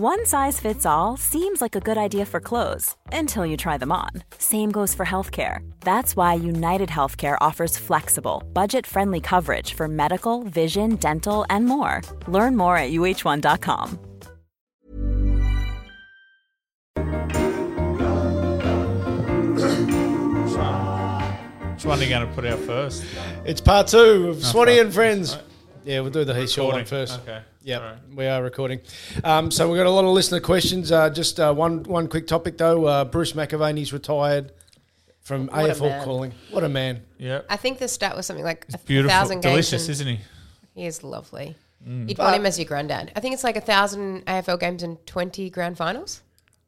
One size fits all seems like a good idea for clothes until you try them on. Same goes for healthcare. That's why United Healthcare offers flexible, budget friendly coverage for medical, vision, dental, and more. Learn more at uh1.com. Which one are you going to put out first? It's part two of Swanee and Friends. Yeah, we'll do the Heath Shaw one Recording. first. Okay. Yeah, Alright. we are recording. Um, so we've got a lot of listener questions. Uh, just uh, one one quick topic though. Uh, Bruce McAvaney's retired from What AFL calling. What a man! Yeah. I think the stat was something like a Beautiful. thousand games. Delicious, isn't he? He is lovely. You'd But- want him as your granddad. I think it's like a thousand AFL games and twenty grand finals.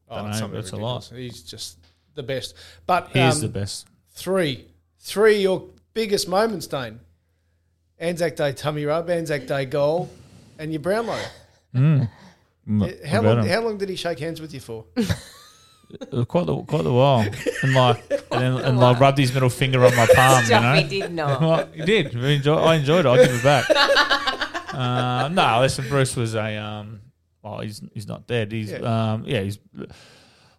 Don't know, that's a lot. He's just the best. But He is um, the best. Three, three your biggest moments, Dane. Anzac Day tummy rub, Anzac Day goal, and your Brownlow. Mm, How long? him. How long did he shake hands with you for? Quite the quite the while, and like and then and like rubbed his middle finger on my palm. Stop, you know, he did not. Well, he did. We enjoy, I enjoyed it. I give it back. uh, no, listen, Bruce was a um. Well, he's he's not dead. He's Yeah. um yeah. He's.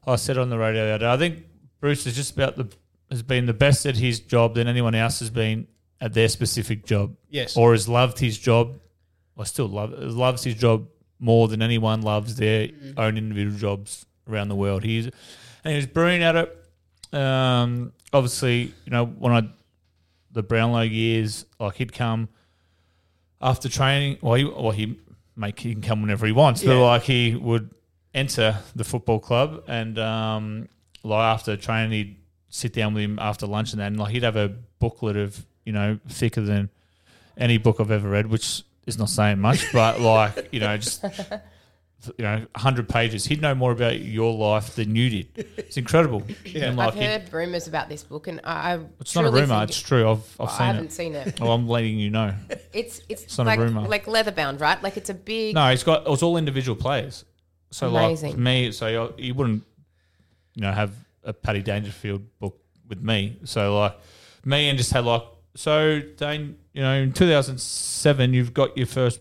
I said on the radio the other day. I think Bruce is just about the has been the best at his job than anyone else has been at their specific job. Yes. or has loved his job. I still love loves his job more than anyone loves their own individual jobs around the world. He's and he was brilliant at it. Um, obviously, you know when I the Brownlow years, like he'd come after training. Well, he, well, he make he can come whenever he wants, but like he would enter the football club and um, like after training, he'd sit down with him after lunch and and like he'd have a booklet of you know thicker than any book I've ever read, which is not saying much, but like you know just. You know, hundred pages. He'd know more about your life than you did. It's incredible. Yeah. And, like, I've he'd- heard rumors about this book, and I, I it's not a rumor. It's true. I've I've I seen haven't it. seen it. Well, I'm letting you know. It's it's, It's not a like rumour. like leather bound, right? Like it's a big. No, it's got. It was all individual players. So Amazing. like me, so you- you wouldn't, you know, have a Paddy Dangerfield book with me. So like me and just had like so Dane, you know, in 2007, you've got your first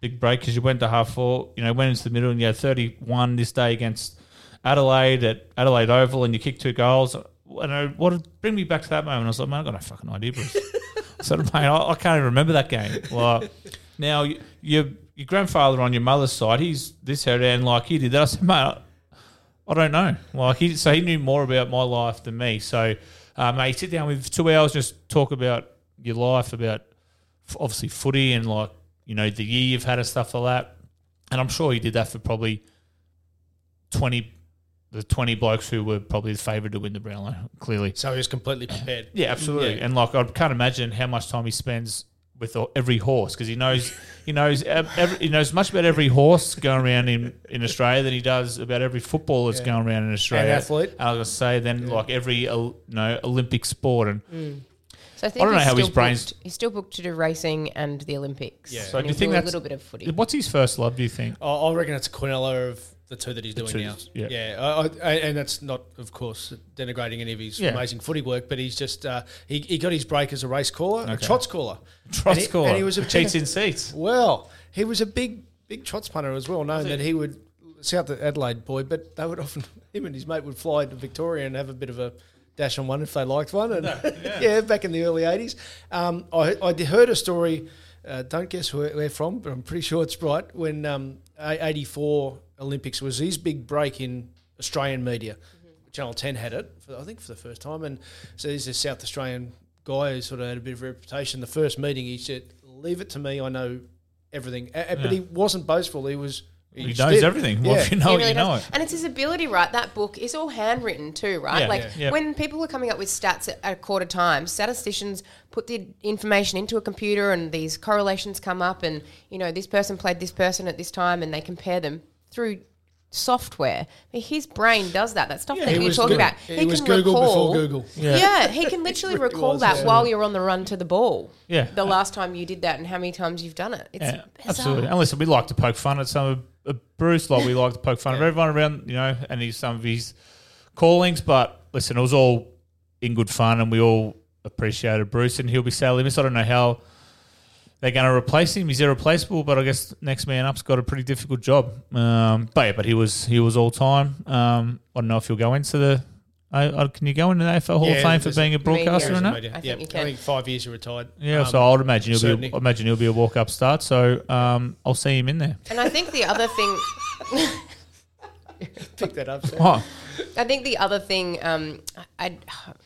big break because you went to half four. You know, went into the middle and you had 31 this day against Adelaide at Adelaide Oval, and you kicked two goals. And I, what bring me back to that moment? I was like, man, I got no fucking idea, Bruce. I said, mate, I, I can't even remember that game. Like now, you, your your grandfather on your mother's side, he's this area, and like he did that. I said, mate, I, I don't know. Like he, so he knew more about my life than me. So, uh, mate, sit down with two hours, just talk about your life, about obviously footy and like you know the year you've had and stuff like that. And I'm sure he did that for probably twenty, the twenty blokes who were probably the favourite to win the Brownlow. Clearly, So he was completely prepared. yeah, absolutely. Yeah. And like, I can't imagine how much time he spends with every horse because he knows he knows every, he knows much about every horse going around in, in Australia than he does about every football that's going around in Australia. athlete. I was gonna say then like every uh, you know Olympic sport and So I think I don't know he's how his still brains- booked- He's still booked to do racing and the Olympics. Yeah. so and do you think that's a little bit of footy? What's his first love? Do you think? I I reckon it's Quinella of the two that he's doing two, now. yeah. yeah. I, I, and that's not, of course, denigrating any of his Yeah. amazing footy work, but he's just uh, he, he got his break as a race caller, a Okay. trots caller, Trot and he, score. and he was a cheats in seats. Well, he was a big big trots punter as well, known that he would South the Adelaide boy, but they would often him and his mate would fly to Victoria and have a bit of a dash on one if they liked one, and yeah. back in the early eighties, um, I I heard a story. Uh, don't guess where where from, but I'm pretty sure it's right. When um, eighty four Olympics was his big break in Australian media. Mm-hmm. Channel Ten had it, for, I think, for the first time, and so he's a South Australian guy who sort of had a bit of a reputation. The first meeting, he said, "Leave it to me. I know everything." A- a- But he wasn't boastful. He was He, just knows did. everything. Well, Yeah. if you know He it, really you know it. And it's his ability, right? That book is all handwritten too, right? Yeah, like yeah, yeah. when people are coming up with stats at, at a quarter time, statisticians put the information into a computer and these correlations come up and, you know, this person played this person at this time and they compare them through software. But his brain does that. That stuff that you're talking Goo- about. he was Google before Google. Yeah. he can literally recall was, that yeah. while you're on the run to the ball. Yeah. The last time you did that and how many times you've done it. It's Yeah, bizarre. absolutely. And listen, we like to poke fun at some of uh, Bruce, like we like to poke fun at everyone around, you know, and his, some of his callings. But listen, it was all in good fun, and we all appreciated Bruce, and he'll be sadly missed. I don't know how they're going to replace him. He's irreplaceable, but I guess next man up's got a pretty difficult job. Um, but yeah, but he was he was all time. Um, I don't know if he'll go into the. I, I, can you go into the AFL Hall Yeah, of Fame for being a a- broadcaster Media. or not? Media. I think you can. I think five years he retired. Yeah, Um, so I would imagine he'll be. certainly. A, I imagine he'll be a walk up start. So um, I'll see him in there. And I think the other thing pick that up. Sam. Oh, I think the other thing, um, I,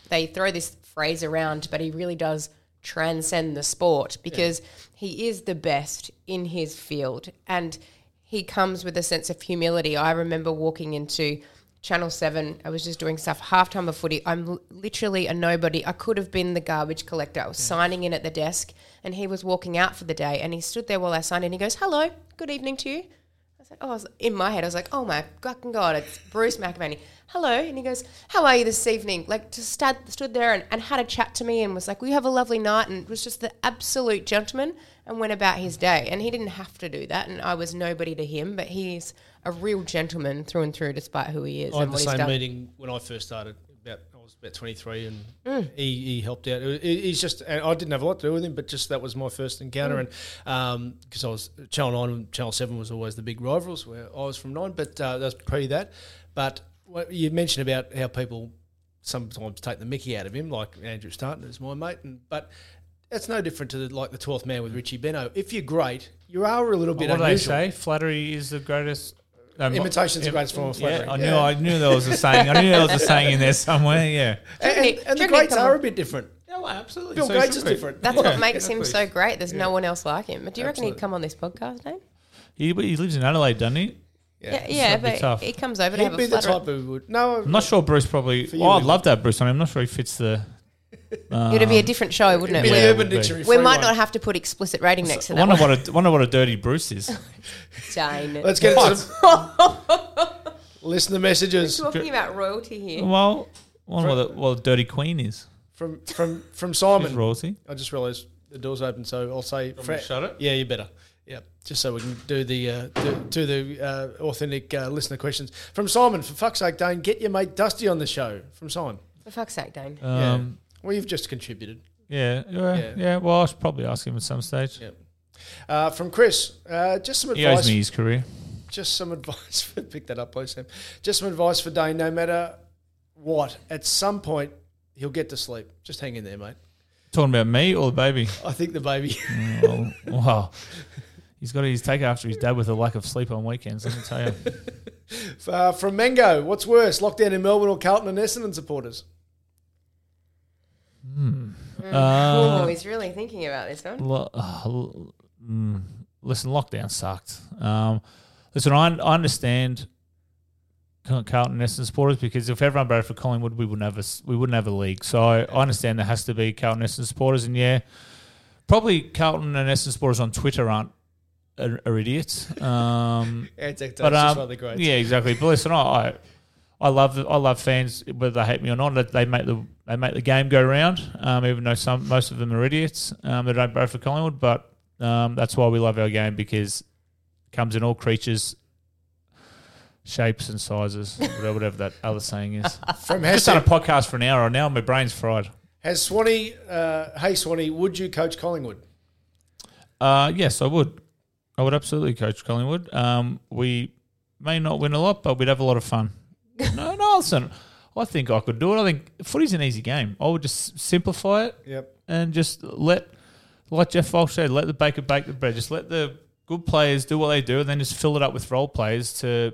they throw this phrase around, but he really does transcend the sport because he is the best in his field and he comes with a sense of humility. I remember walking into Channel 7, I was just doing stuff halftime of footy. I'm literally a nobody. I could have been the garbage collector. I was signing in at the desk and he was walking out for the day and he stood there while I signed in. He goes, Hello, good evening to you. I was like, oh, was, in my head, I was like, oh my fucking god, it's Bruce McAvaney. Hello, and he goes, how are you this evening? Like, just stood, stood there and, and had a chat to me and was like, we have a lovely night, and was just the absolute gentleman and went about his day. And he didn't have to do that, and I was nobody to him, but he's a real gentleman through and through, despite who he is I had the same meeting when I first started. About I was about twenty three, and Mm. he, he helped out. It- it- He's just and I didn't have a lot to do with him, but just that was my first encounter, Mm. and because I was Channel Nine and Channel Seven was always the big rivals where I was from Nine, but uh, that's pre that. But what you mentioned about how people sometimes take the Mickey out of him, like Andrew Starton is my mate, and but. That's no different to the, like the twelfth man with Richie Benaud. If you're great, you are a little bit what do they say? Flattery is the greatest. No, Imitation's the im- greatest form of Yeah. I knew. Yeah. I knew there was a saying. I knew there was a saying in there somewhere. Yeah. And, and, and the Johnny, greats are a bit different. Yeah, well, absolutely. Bill So Gates is different. That's Yeah. what makes him so great. There's no one else like him. But do you reckon he'd come on this podcast, Dave? He, he lives in Adelaide, doesn't he? Yeah, yeah, that'd but tough. he comes over to He'd have be a the flutter. type who would. No, I'm not sure Bruce probably. You, Oh, I'd love to have Bruce on. I'm not sure he fits the. It'd be a different show, wouldn't Be it? the Yeah, We- Urban would be. Dictionary. We free might one. not have to put explicit rating next to I that. wonder one. what a wonder what a dirty Bruce is. Jane. Let's get into the listener messages talking about royalty here. well, I wonder what a, what a dirty queen is. from from from Is Simon. royalty. I just realised the door's open, so I'll say. me to shut it? Yeah, you better. Yeah, just so we can do the uh, do, do the uh, authentic uh, listener questions from Simon. For fuck's sake, Dane, get your mate Dusty on the show. From Simon. For fuck's sake, Dane. Um, Well, you've just contributed. yeah, yeah, Yeah. Well, I should probably ask him at some stage. Yeah. Uh, from Chris, uh, just some He owes advice. me his career. just some advice. For, pick that up, please, Sam. Just some advice for Dane. No matter what, at some point he'll get to sleep. Just hang in there, mate. Talking about me or the baby? I think the baby. well, wow. He's got his take after his dad with a lack of sleep on weekends. Let me tell you. uh, from Mango, what's worse, lockdown in Melbourne or Carlton and Essendon supporters? Uh, oh, he's really thinking about this one. Lo- uh, l- mm, listen, lockdown sucked. Um, listen, I, I understand Carlton Essendon supporters because if everyone voted for Collingwood, we wouldn't have a we wouldn't have a league. So I, understand there has to be Carlton Essendon supporters, and yeah, probably Carlton and Essendon supporters on Twitter aren't are, are idiots. Um, Yeah, it's, it's but just um, one of the greats. yeah, exactly. But listen, I, I I love I love fans whether they hate me or not. They make the they make the game go round. Um, even though some most of them are idiots, um, they don't vote for Collingwood. But um, that's why we love our game because it comes in all creatures, shapes and sizes, whatever, whatever that other saying is. From Just done a podcast for an hour, and now my brain's fried. has Swanee, uh, hey Swanee, would you coach Collingwood? Uh, yes, I would. I would absolutely coach Collingwood. Um, we may not win a lot, but we'd have a lot of fun. No, no, listen. I think I could do it. I think footy's an easy game. I would just simplify it Yep. and just let, like Jeff Falk said, let the baker bake the bread. Just let the good players do what they do, and then just fill it up with role players to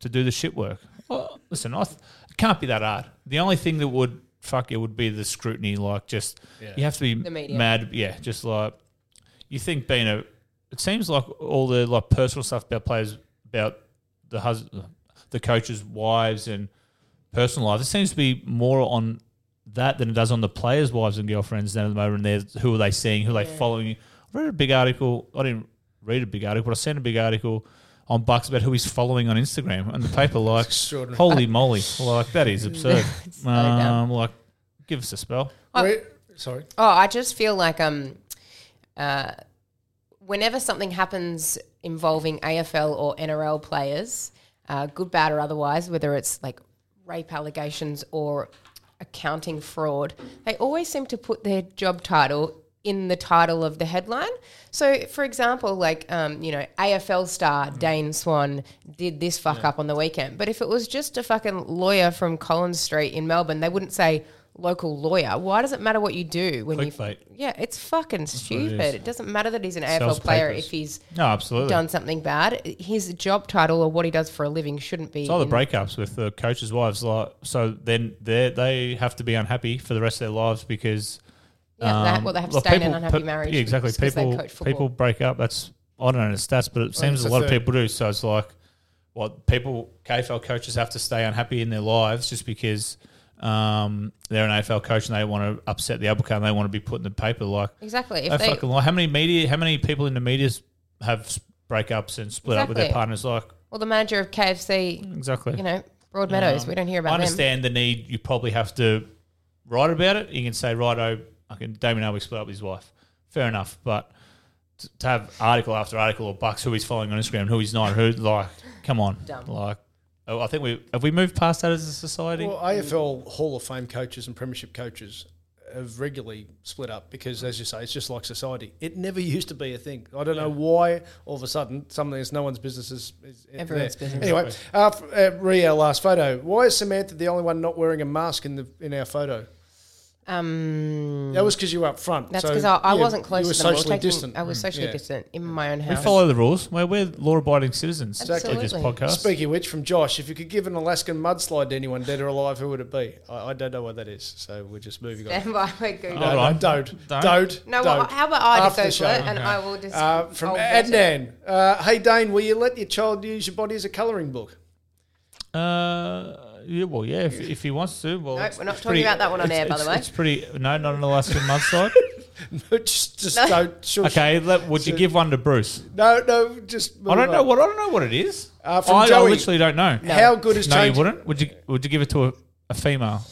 to do the shit work. Well, listen, I th- it can't be that hard. The only thing that would fuck it would be the scrutiny. Like, just you have to be mad. Yeah, just like you think being a. It seems like all the like personal stuff about players about the hus- the coaches' wives and personal life. It seems to be more on that than it does on the players' wives and girlfriends now at the moment. And who are they seeing? Who are they following? I read a big article. I didn't read a big article, but I seen a big article on Bucks about who he's following on Instagram. And the paper, like, holy moly, like that is absurd. so um, like, give us a spell. Wait, sorry. Oh, I just feel like um, uh, whenever something happens involving AFL or NRL players, uh, good, bad, or otherwise, whether it's like rape allegations or accounting fraud, they always seem to put their job title in the title of the headline. So, for example, like um, you know, AFL star Dane Swan did this fuck up on the weekend. But if it was just a fucking lawyer from Collins Street in Melbourne, they wouldn't say local lawyer. Why does it matter what you do when you? Clickbait. Yeah, it's fucking what it stupid. is. It, doesn't matter that he's an Sells AFL player papers. if he's No, absolutely. done something bad. His job title or what he does for a living shouldn't be. It's all the breakups with the coaches' wives. Like, so then they they have to be unhappy for the rest of their lives because Yeah, they, um, well, they have to like stay in an unhappy pe- marriage. Yeah, exactly. just 'cause they People people break up. That's I don't know the stats, but it seems it's a a lot of people do. So it's like, what people KFL coaches have to stay unhappy in their lives just because um, they're an AFL coach and they want to upset the apple cart and they want to be put in the paper. Like, Exactly. If they fucking lie. How many media? How many people in the media have breakups and split up with their Exactly. partners? Like, well, the manager of KFC, exactly. you know, Broadmeadows, Um, we don't hear about I them. understand the need. You probably have to write about it. You can say, right, oh, I can Damien Alvey split up with his wife. Fair enough. But t- to have article after article of Bucks who he's following on Instagram, who he's not, who like, come on, Dumb. like. Oh, I think we have we moved past that as a society. Well, AFL Hall of Fame coaches and Premiership coaches have regularly split up because, as you say, it's just like society. It never used to be a thing. I don't know why all of a sudden something that's no one's business is, is Everyone's there. business. Anyway, uh, uh, re our last photo. Why is Samantha the only one not wearing a mask in the in our photo? Um, That was because you were up front. that's so, because I, I yeah, wasn't close You were to them. I was, socially taking- distant. I was socially Yeah. distant in my own house. we follow the rules. We're, we're law-abiding citizens. Absolutely. With this podcast. Speaking of which, from Josh, if you could give an Alaskan mudslide to anyone, dead or alive, who would it be? I, I don't know what that is, so we're just moving on. Stand by, we're Googling. Hold No, no, don't, Don't. don't, No, don't. well, how about I just After go the for show. it and I will just. Uh, from I'll. Adnan. Uh, hey, Dane, will you let your child use your body as a colouring book? Uh, yeah, well, yeah, if, if he wants to. Well, No, it's- we're not it's talking about that one on it's- air, by the it's- way. It's pretty. No, not an Alaskan mudslide. just just don't. Shush. Okay, let, would you give one to Bruce? No, no, just. I don't move know what I don't know what it is. Uh, from I, I literally don't know. How good is No, you change? wouldn't. Would you? Would you give it to a, a female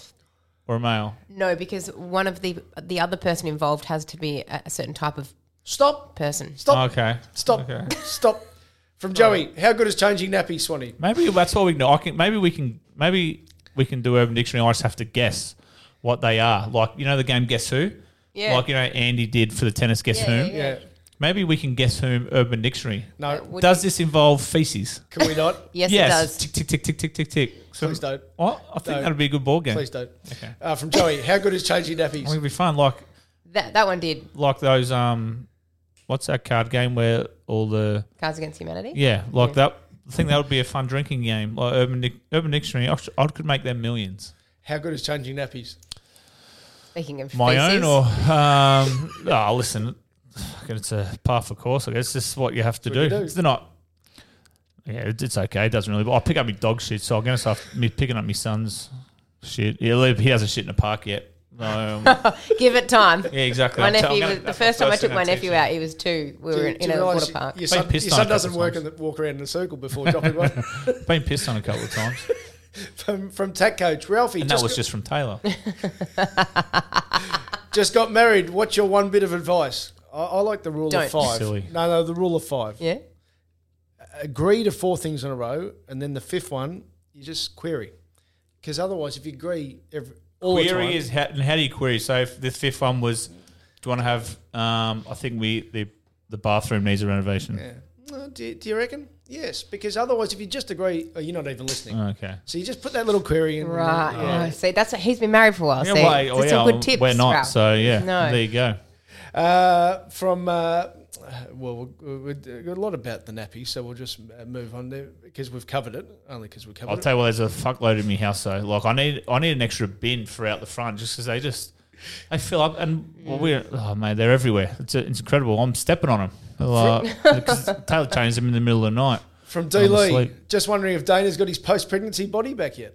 or a male? No, because one of the the other person involved has to be a, a certain type of Stop. person. Stop. Okay, Stop. Okay. Stop. From Joey. How good is changing nappy, Swanee? Maybe that's what we can do. I can. Maybe we can. Maybe we can do Urban Dictionary. I just have to guess what they are. Like you know the game Guess Who. Yeah. Like you know Andy did for the tennis Guess Yeah, Whom. yeah, yeah. Yeah. Maybe we can guess whom Urban Dictionary. No. Would Does this involve feces? Can we not? Yes, yes. it does. Tick tick tick tick tick tick tick. So, Please don't. What? I think Don't. that'd be a good ball game. Please don't. Okay. Uh, from Joey. How good is changing I think nappies? it'd be fun. Like That that one did. like those um, what's that card game where all the Cards Against Humanity. yeah like Yeah. that. I think that would be a fun drinking game. Like Urban Urban Dictionary. I, I could make them millions. How good is changing nappies? Speaking of My feces, own or um, oh listen, fucking it's a par for course. I guess this is what you have to do. you do. They're not. Yeah, it's, it's okay. It doesn't really. But I'll pick up my dog shit. So I'm gonna start me picking up my son's shit. Yeah, he hasn't shit in the park yet. Um, give it time. yeah, exactly. My I'm nephew gonna- was the that's first time I first took thing my I'd nephew him. out. He was two. We Do were in, in a water park. Your Been son, pissed your on a son doesn't couple work of in the, walk around in a circle before dropping one. Been pissed on a couple of times, from, from Tech Coach. Ralphie and that was got, just from Taylor. just got married. What's your one bit of advice? I, I like the rule Don't. of five. Silly. No, no, the rule of five. Yeah. Agree to four things in a row, and then the fifth one, you just query. Because otherwise, if you agree every, all the time, query is how, and how do you query? So if the fifth one was, do you want to have? Um, I think we the the bathroom needs a renovation. Yeah. Well, do, you, do you reckon? Yes, because otherwise, if you just agree, oh, you're not even listening. Okay. So you just put that little query in. Right. Yeah. Oh, see, that's he's been married for a while. Yeah, see, wait, oh, It's yeah, all good tips. We're not, Ralph. so yeah. No. There you go. Uh, from uh, well, we- we- we've got a lot about the nappy, so we'll just uh, move on there because we've covered it. Only because we covered I'll it. tell you what, there's a fuckload in my house though. Like I need, I need an extra bin for out the front just because they just they fill up and well, we're oh man, they're everywhere. It's it's incredible. I'm stepping on them. Like, 'cause Taylor changes them in the middle of the night. From D Lee, just wondering if Dana's got his post pregnancy body back yet.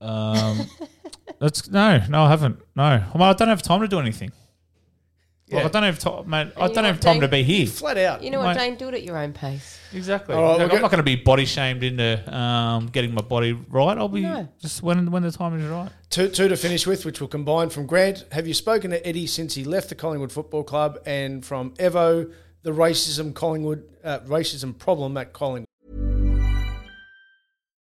Um, that's no, no, I haven't. No, well, I don't have time to do anything. Like, Yeah. I don't have time, mate. I don't have what, time to be here. Flat out. You know what, Mate. Dane? Do it at your own pace. Exactly. All right, Like, I'm not going to be body shamed into um, getting my body right. I'll be No. just when when the time is right. Two, two to finish with, which will combine from Grant. Have you spoken to Eddie since he left the Collingwood Football Club? And from Evo, the racism Collingwood uh, racism problem at Collingwood.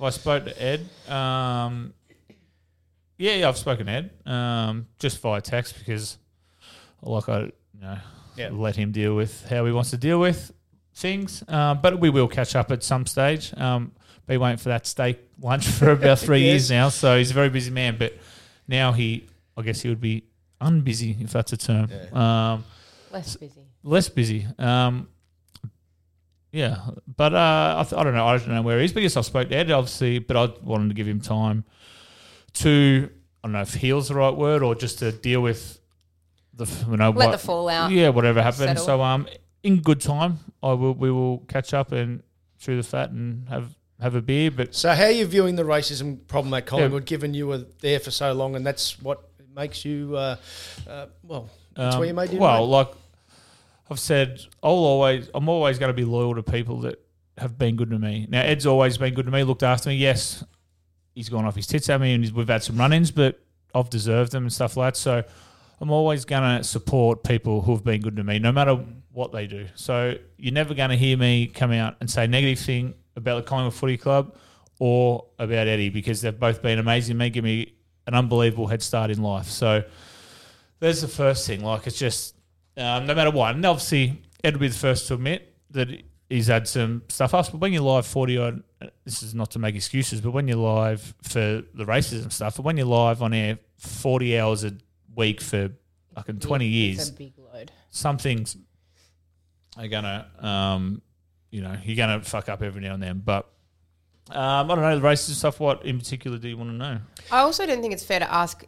I spoke to Ed. Um, yeah, yeah, I've spoken to Ed um, just via text because, like, I you know, Yeah. let him deal with how he wants to deal with things. Uh, but we will catch up at some stage. Um, been waiting for that steak lunch for about three Yes. years now, so he's a very busy man. But now he, I guess, he would be unbusy if that's a term. Um, Less busy. less busy. Um, yeah, but uh, I, th- I don't know. I don't know where he is. But yes, I spoke to Ed, obviously, but I wanted to give him time to. I don't know if heal's the right word or just to deal with the you know Let what- the fallout Yeah, whatever happened. settle. So um, in good time, I will. We will catch up and chew the fat and have have a beer. But So, how are you viewing the racism problem at Collingwood, given you were there for so long, and that's what makes you, uh, uh, well, that's Um, where you made your well, name. like I've said, I'll always, I'm always going to be loyal to people that have been good to me. Now, Ed's always been good to me, looked after me. Yes, he's gone off his tits at me, and we've had some run-ins, but I've deserved them and stuff like that. So I'm always going to support people who have been good to me, no matter what they do. So you're never going to hear me come out and say negative thing about the Collingwood Footy Club or about Eddie because they've both been amazing to me, give me an unbelievable head start in life. So there's the first thing. Like it's just um, no matter what. And obviously, Ed will be the first to admit that he's had some stuff ups. But when you're live 40 odd, this is not to make excuses, but when you're live for the racism stuff, but when you're live on air 40 hours a week for fucking 20 It's years, a big load. some things are gonna, um, you know, you're gonna fuck up every now and then. But um, I don't know the racism stuff. What in particular do you want to know? I also don't think it's fair to ask.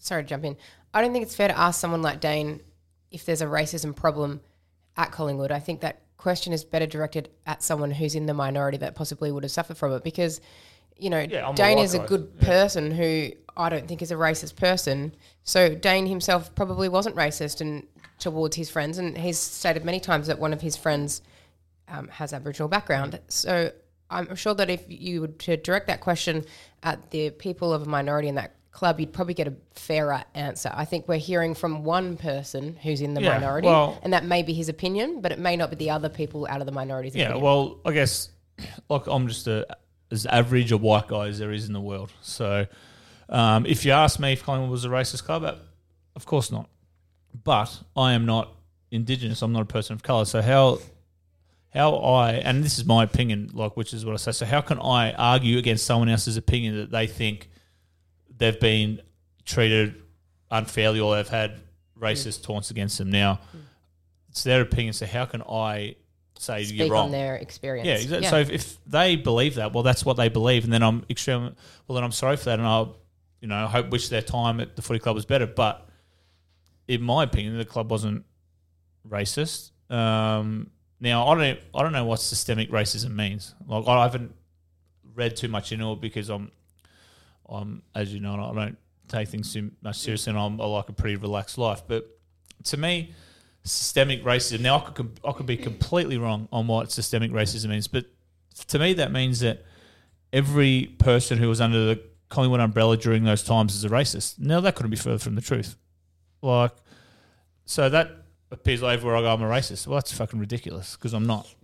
Sorry to jump in. I don't think it's fair to ask someone like Dane if there's a racism problem at Collingwood. I think that question is better directed at someone who's in the minority that possibly would have suffered from it because, you know, Yeah, Dane is a good person who I don't think is a racist person. So Dane himself probably wasn't racist and towards his friends, and he's stated many times that one of his friends um, has Aboriginal background. So I'm sure that if you were to direct that question at the people of a minority in that club, you'd probably get a fairer answer. I think we're hearing from one person who's in the Yeah, minority, well- and that may be his opinion, but it may not be the other people out of the minority's Yeah, opinion. well, I guess like I'm just a, as average a white guy as there is in the world. So um, if you ask me if Collingwood was a racist club, uh, of course not. But I am not Indigenous. I'm not a person of colour. So how how I and this is my opinion, like which is what I say. So how can I argue against someone else's opinion that they think they've been treated unfairly or they've had racist taunts against them? Now it's their opinion. So how can I say Speak you're wrong? on their experience. Yeah, exactly. So if, if they believe that, well, that's what they believe, and then I'm extremely well. Then I'm sorry for that, and I'll, you know, hope wish their time at the footy club was better. But in my opinion, the club wasn't racist. Um, now I don't, I don't know what systemic racism means. Like I haven't read too much into it because I'm, I'm as you know, I don't take things too much seriously, and I'm I like a pretty relaxed life. But to me, systemic racism. Now I could I could be completely wrong on what systemic racism means, but to me that means that every person who was under the Collingwood umbrella during those times is a racist. Now that couldn't be further from the truth. Like, so that appears over where I go, I'm a racist. Well, that's fucking ridiculous because I'm not.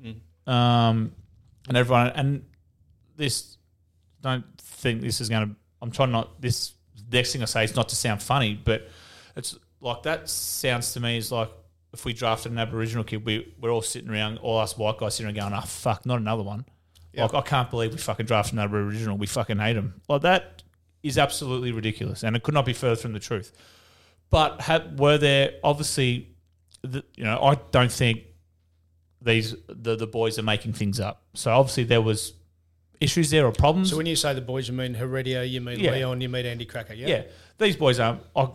Um, and everyone, and this, don't think this is going to, I'm trying not, this next thing I say is not to sound funny, but it's like that sounds to me is like if we drafted an Aboriginal kid, we, we're all sitting around, all us white guys sitting around going, oh, fuck, not another one. Like, I can't believe we fucking drafted an Aboriginal. We fucking hate him. Like, that is absolutely ridiculous. And it could not be further from the truth. But had, were there obviously, the, you know, I don't think these the, the boys are making things up. So obviously there was issues there or problems. So when you say the boys, you mean Héritier, you mean Yeah. Leon, you mean Andy Krakouer, yeah? yeah, these boys aren't. I,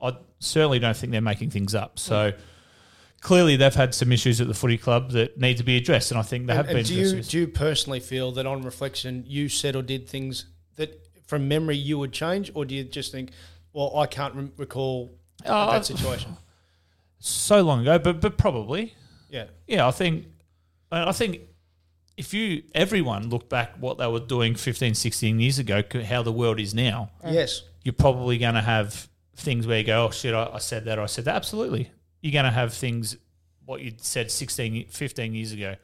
I certainly don't think they're making things up. So hmm. clearly they've had some issues at the footy club that need to be addressed, and I think they And, have and been. do you do you personally feel that on reflection you said or did things that from memory you would change, or do you just think, well, I can't re- recall Oh, that situation? so long ago, but but probably. Yeah, Yeah, I think I think if you everyone looked back what they were doing 15, 16 years ago, how the world is now, yes, you're probably going to have things where you go, oh shit, I, I said that or I said that. Absolutely. You're going to have things what you said 16, 15 years ago.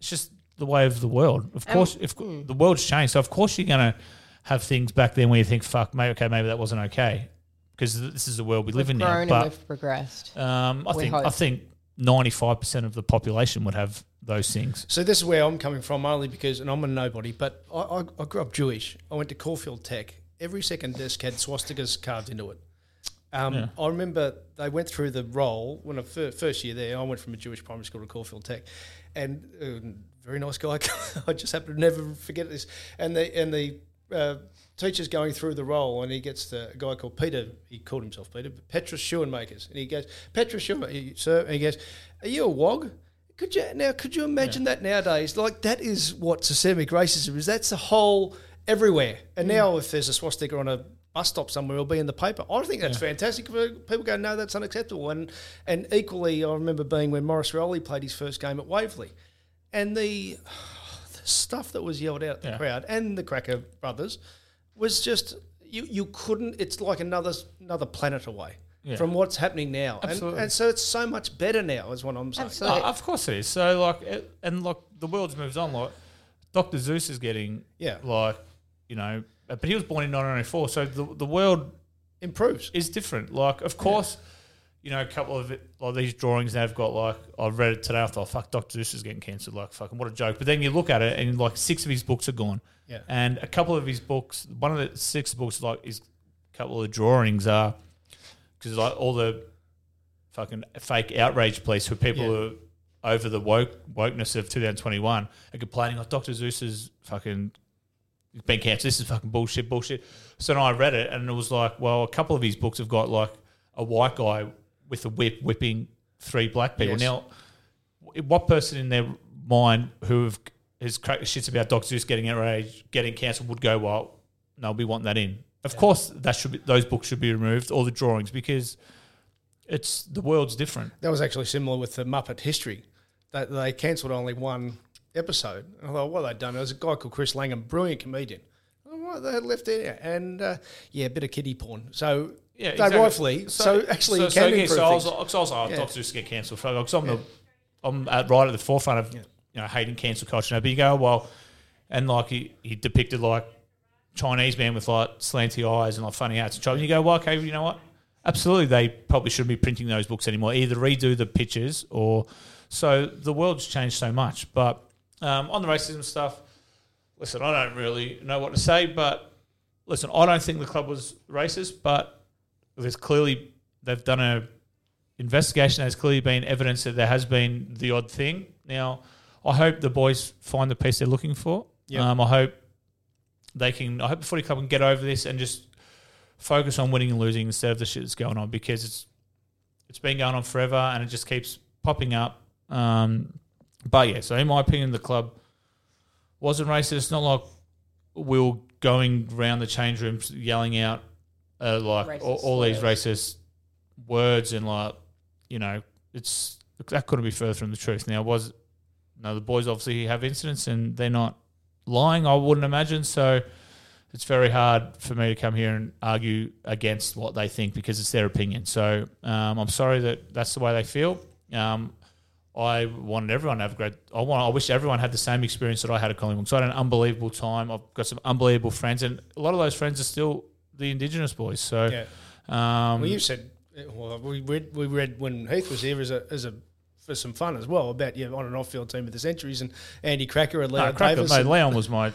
It's just the way of the world. Of course, if the world's changed, so of course you're going to have things back then where you think, fuck, maybe okay, maybe that wasn't okay because this is the world we live in We've now. grown But we've progressed. um, I We think I think ninety five percent of the population would have those things. So this is where I'm coming from, only because, and I'm a nobody, but I, I, I grew up Jewish. I went to Caulfield Tech. Every second desk had swastikas carved into it. Um, I remember they went through the roll when I fir- first year there. I went from a Jewish primary school to Caulfield Tech, and uh, very nice guy. I just happen to never forget this. And the and the uh, teacher's going through the roll, and he gets the a guy called Peter. He called himself Peter, but Petrus Schoenmakers, and he goes, Petrus Schoenmakers, sir, and he goes, "Are you a wog?" Could you now? Could you imagine that nowadays? Like that is what systemic racism is. That's a whole everywhere. And mm. now, if there's a swastika on a bus stop somewhere, it'll be in the paper. I think that's fantastic. People go, no, that's unacceptable. And and equally, I remember being when Maurice Rioli played his first game at Waverley, and the, the stuff that was yelled out at the Yeah. crowd and the Krakouer brothers was just you you couldn't. It's like another another planet away. Yeah. From what's happening now, and, Absolutely. and so it's so much better now, is what I'm saying. Absolutely. Oh, of course it is. So like, it, and like the world's moves on. Like Doctor Seuss is getting Yeah. like you know, but he was born in 1904. So the the world Improves. is different. Like, of course, you know, a couple of it, like these drawings they've got. Like, I've read it today. I thought, oh, fuck, Doctor Seuss is getting cancelled. Like, fucking what a joke. But then you look at it, and like six of his books are gone. Yeah. And a couple of his books, one of the six books, like, is a couple of the drawings are because like all the fucking fake outrage police who people Yeah. who are over the woke wokeness of 2021 are complaining like Dr. Seuss is fucking been cancelled. This is fucking bullshit, bullshit. So then I read it and it was like, well, a couple of his books have got like a white guy with a whip whipping three black people. Yes. Now, what person in their mind who have, has cracked the shits about Dr. Seuss getting outraged, getting cancelled would go, well, no, we want that in. Of course, that should be, those books should be removed, all the drawings, because it's the world's different. That was actually similar with the Muppet History. They, they cancelled only one episode. And I thought, what they'd done, there was a guy called Chris Langham, brilliant comedian. What they had left there, and uh, yeah, a bit of kiddie porn. So Yeah, exactly. rightfully. So, actually, so, you so again, improve so I was, so I was like, oh, Yeah. Dr. Seuss get cancelled. Because I'm, the, I'm at, right at the forefront of you know hating cancel culture now. But you go, well, and like he, he depicted like Chinese man with like slanty eyes and like funny hats and you go, well, okay, you know what? Absolutely, they probably shouldn't be printing those books anymore. Either redo the pictures or so the world's changed so much. But um, on the racism stuff, listen, I don't really know what to say, but listen, I don't think the club was racist, but there's clearly they've done a investigation. There's clearly been evidence that there has been the odd thing. Now, I hope the boys find the piece they're looking for. Yep. Um, I hope they can. I hope the footy club can get over this and just focus on winning and losing instead of the shit that's going on because it's it's been going on forever and it just keeps popping up. Um, but yeah, so in my opinion, the club wasn't racist. It's not like we were going around the change rooms yelling out uh, like all, all these racist words and like you know it's that couldn't be further from the truth. Now, was no, the boys obviously have incidents and they're not lying. I wouldn't imagine so. It's very hard for me to come here and argue against what they think because it's their opinion. So um, I'm sorry that that's the way they feel. Um, I wanted everyone to have a great. I want. I wish everyone had the same experience that I had at Collingwood. So I had an unbelievable time. I've got some unbelievable friends, and a lot of those friends are still the Indigenous boys. So, Yeah. um, Well, you said well, we read we read when Heath was here as a as a for some fun as well about your on and off field team of the Centuries and Andy Krakouer and Leo no, Krakouer, Davis. mate, Leon was my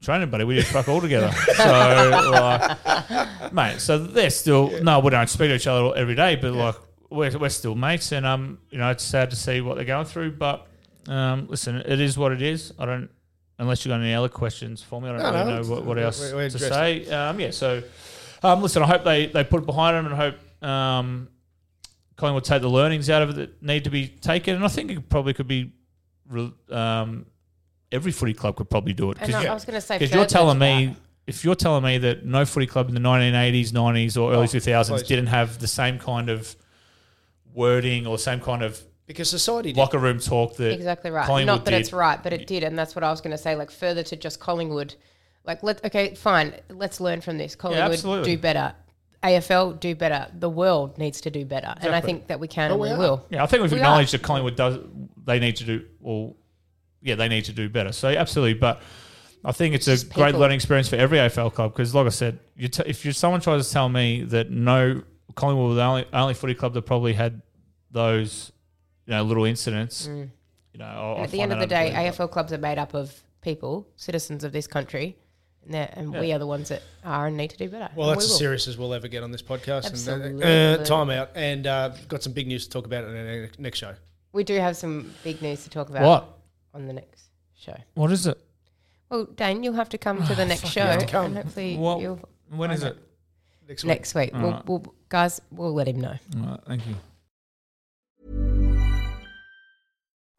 training buddy. We did fuck all together. So, like, mate, so they're still no, we don't speak to each other every day, but like we're, we're still mates, and um, you know, it's sad to see what they're going through, but um, listen, it is what it is. I don't. Unless you've got any other questions for me, I don't No, really no, know it's- what, what we- else we- we to say. Um, yeah, so um, listen, I hope they, they put it behind them, and I hope um, Collingwood take the learnings out of it that need to be taken, and I think it probably could be. re- Um, every footy club could probably do it And I, I was going to say, because you're telling me that- if you're telling me that no footy club in the 1980s, 90s, or early Oh, 2000s please. didn't have the same kind of wording or same kind of because society did. locker room talk that exactly right. Collingwood Not that did. it's right, but it did, and that's what I was going to say. Like further to just Collingwood, like let okay, fine, let's learn from this. Collingwood absolutely. do better. AFL do better. The world needs to do better, and I Exactly. think that we can Oh, and we we are. will. Yeah, I think we've We acknowledged are. that Collingwood does. They need to do well. Yeah, they need to do better. So absolutely, but I think it's a Just great people. learning experience for every AFL club because, like I said, you t- if you someone tries to tell me that no Collingwood were the only only footy club that probably had those, you know, little incidents, you know, I'll, Mm. I'll at the end of the day. AFL clubs are made up of people, citizens of this country, and, they're- and we are the ones that are and need to do better. Well, And that's we as serious as we'll ever get on this podcast. Absolutely. uh, uh, time out, and uh, got some big news to talk about in the next show. We do have some big news to talk about What? on the next show. What is it? Well, Dane, you'll have to come to the next show, have and hopefully What? you'll When is it? Next week. next week. We'll, Alright. we'll, guys, we'll let him know. All right, thank you.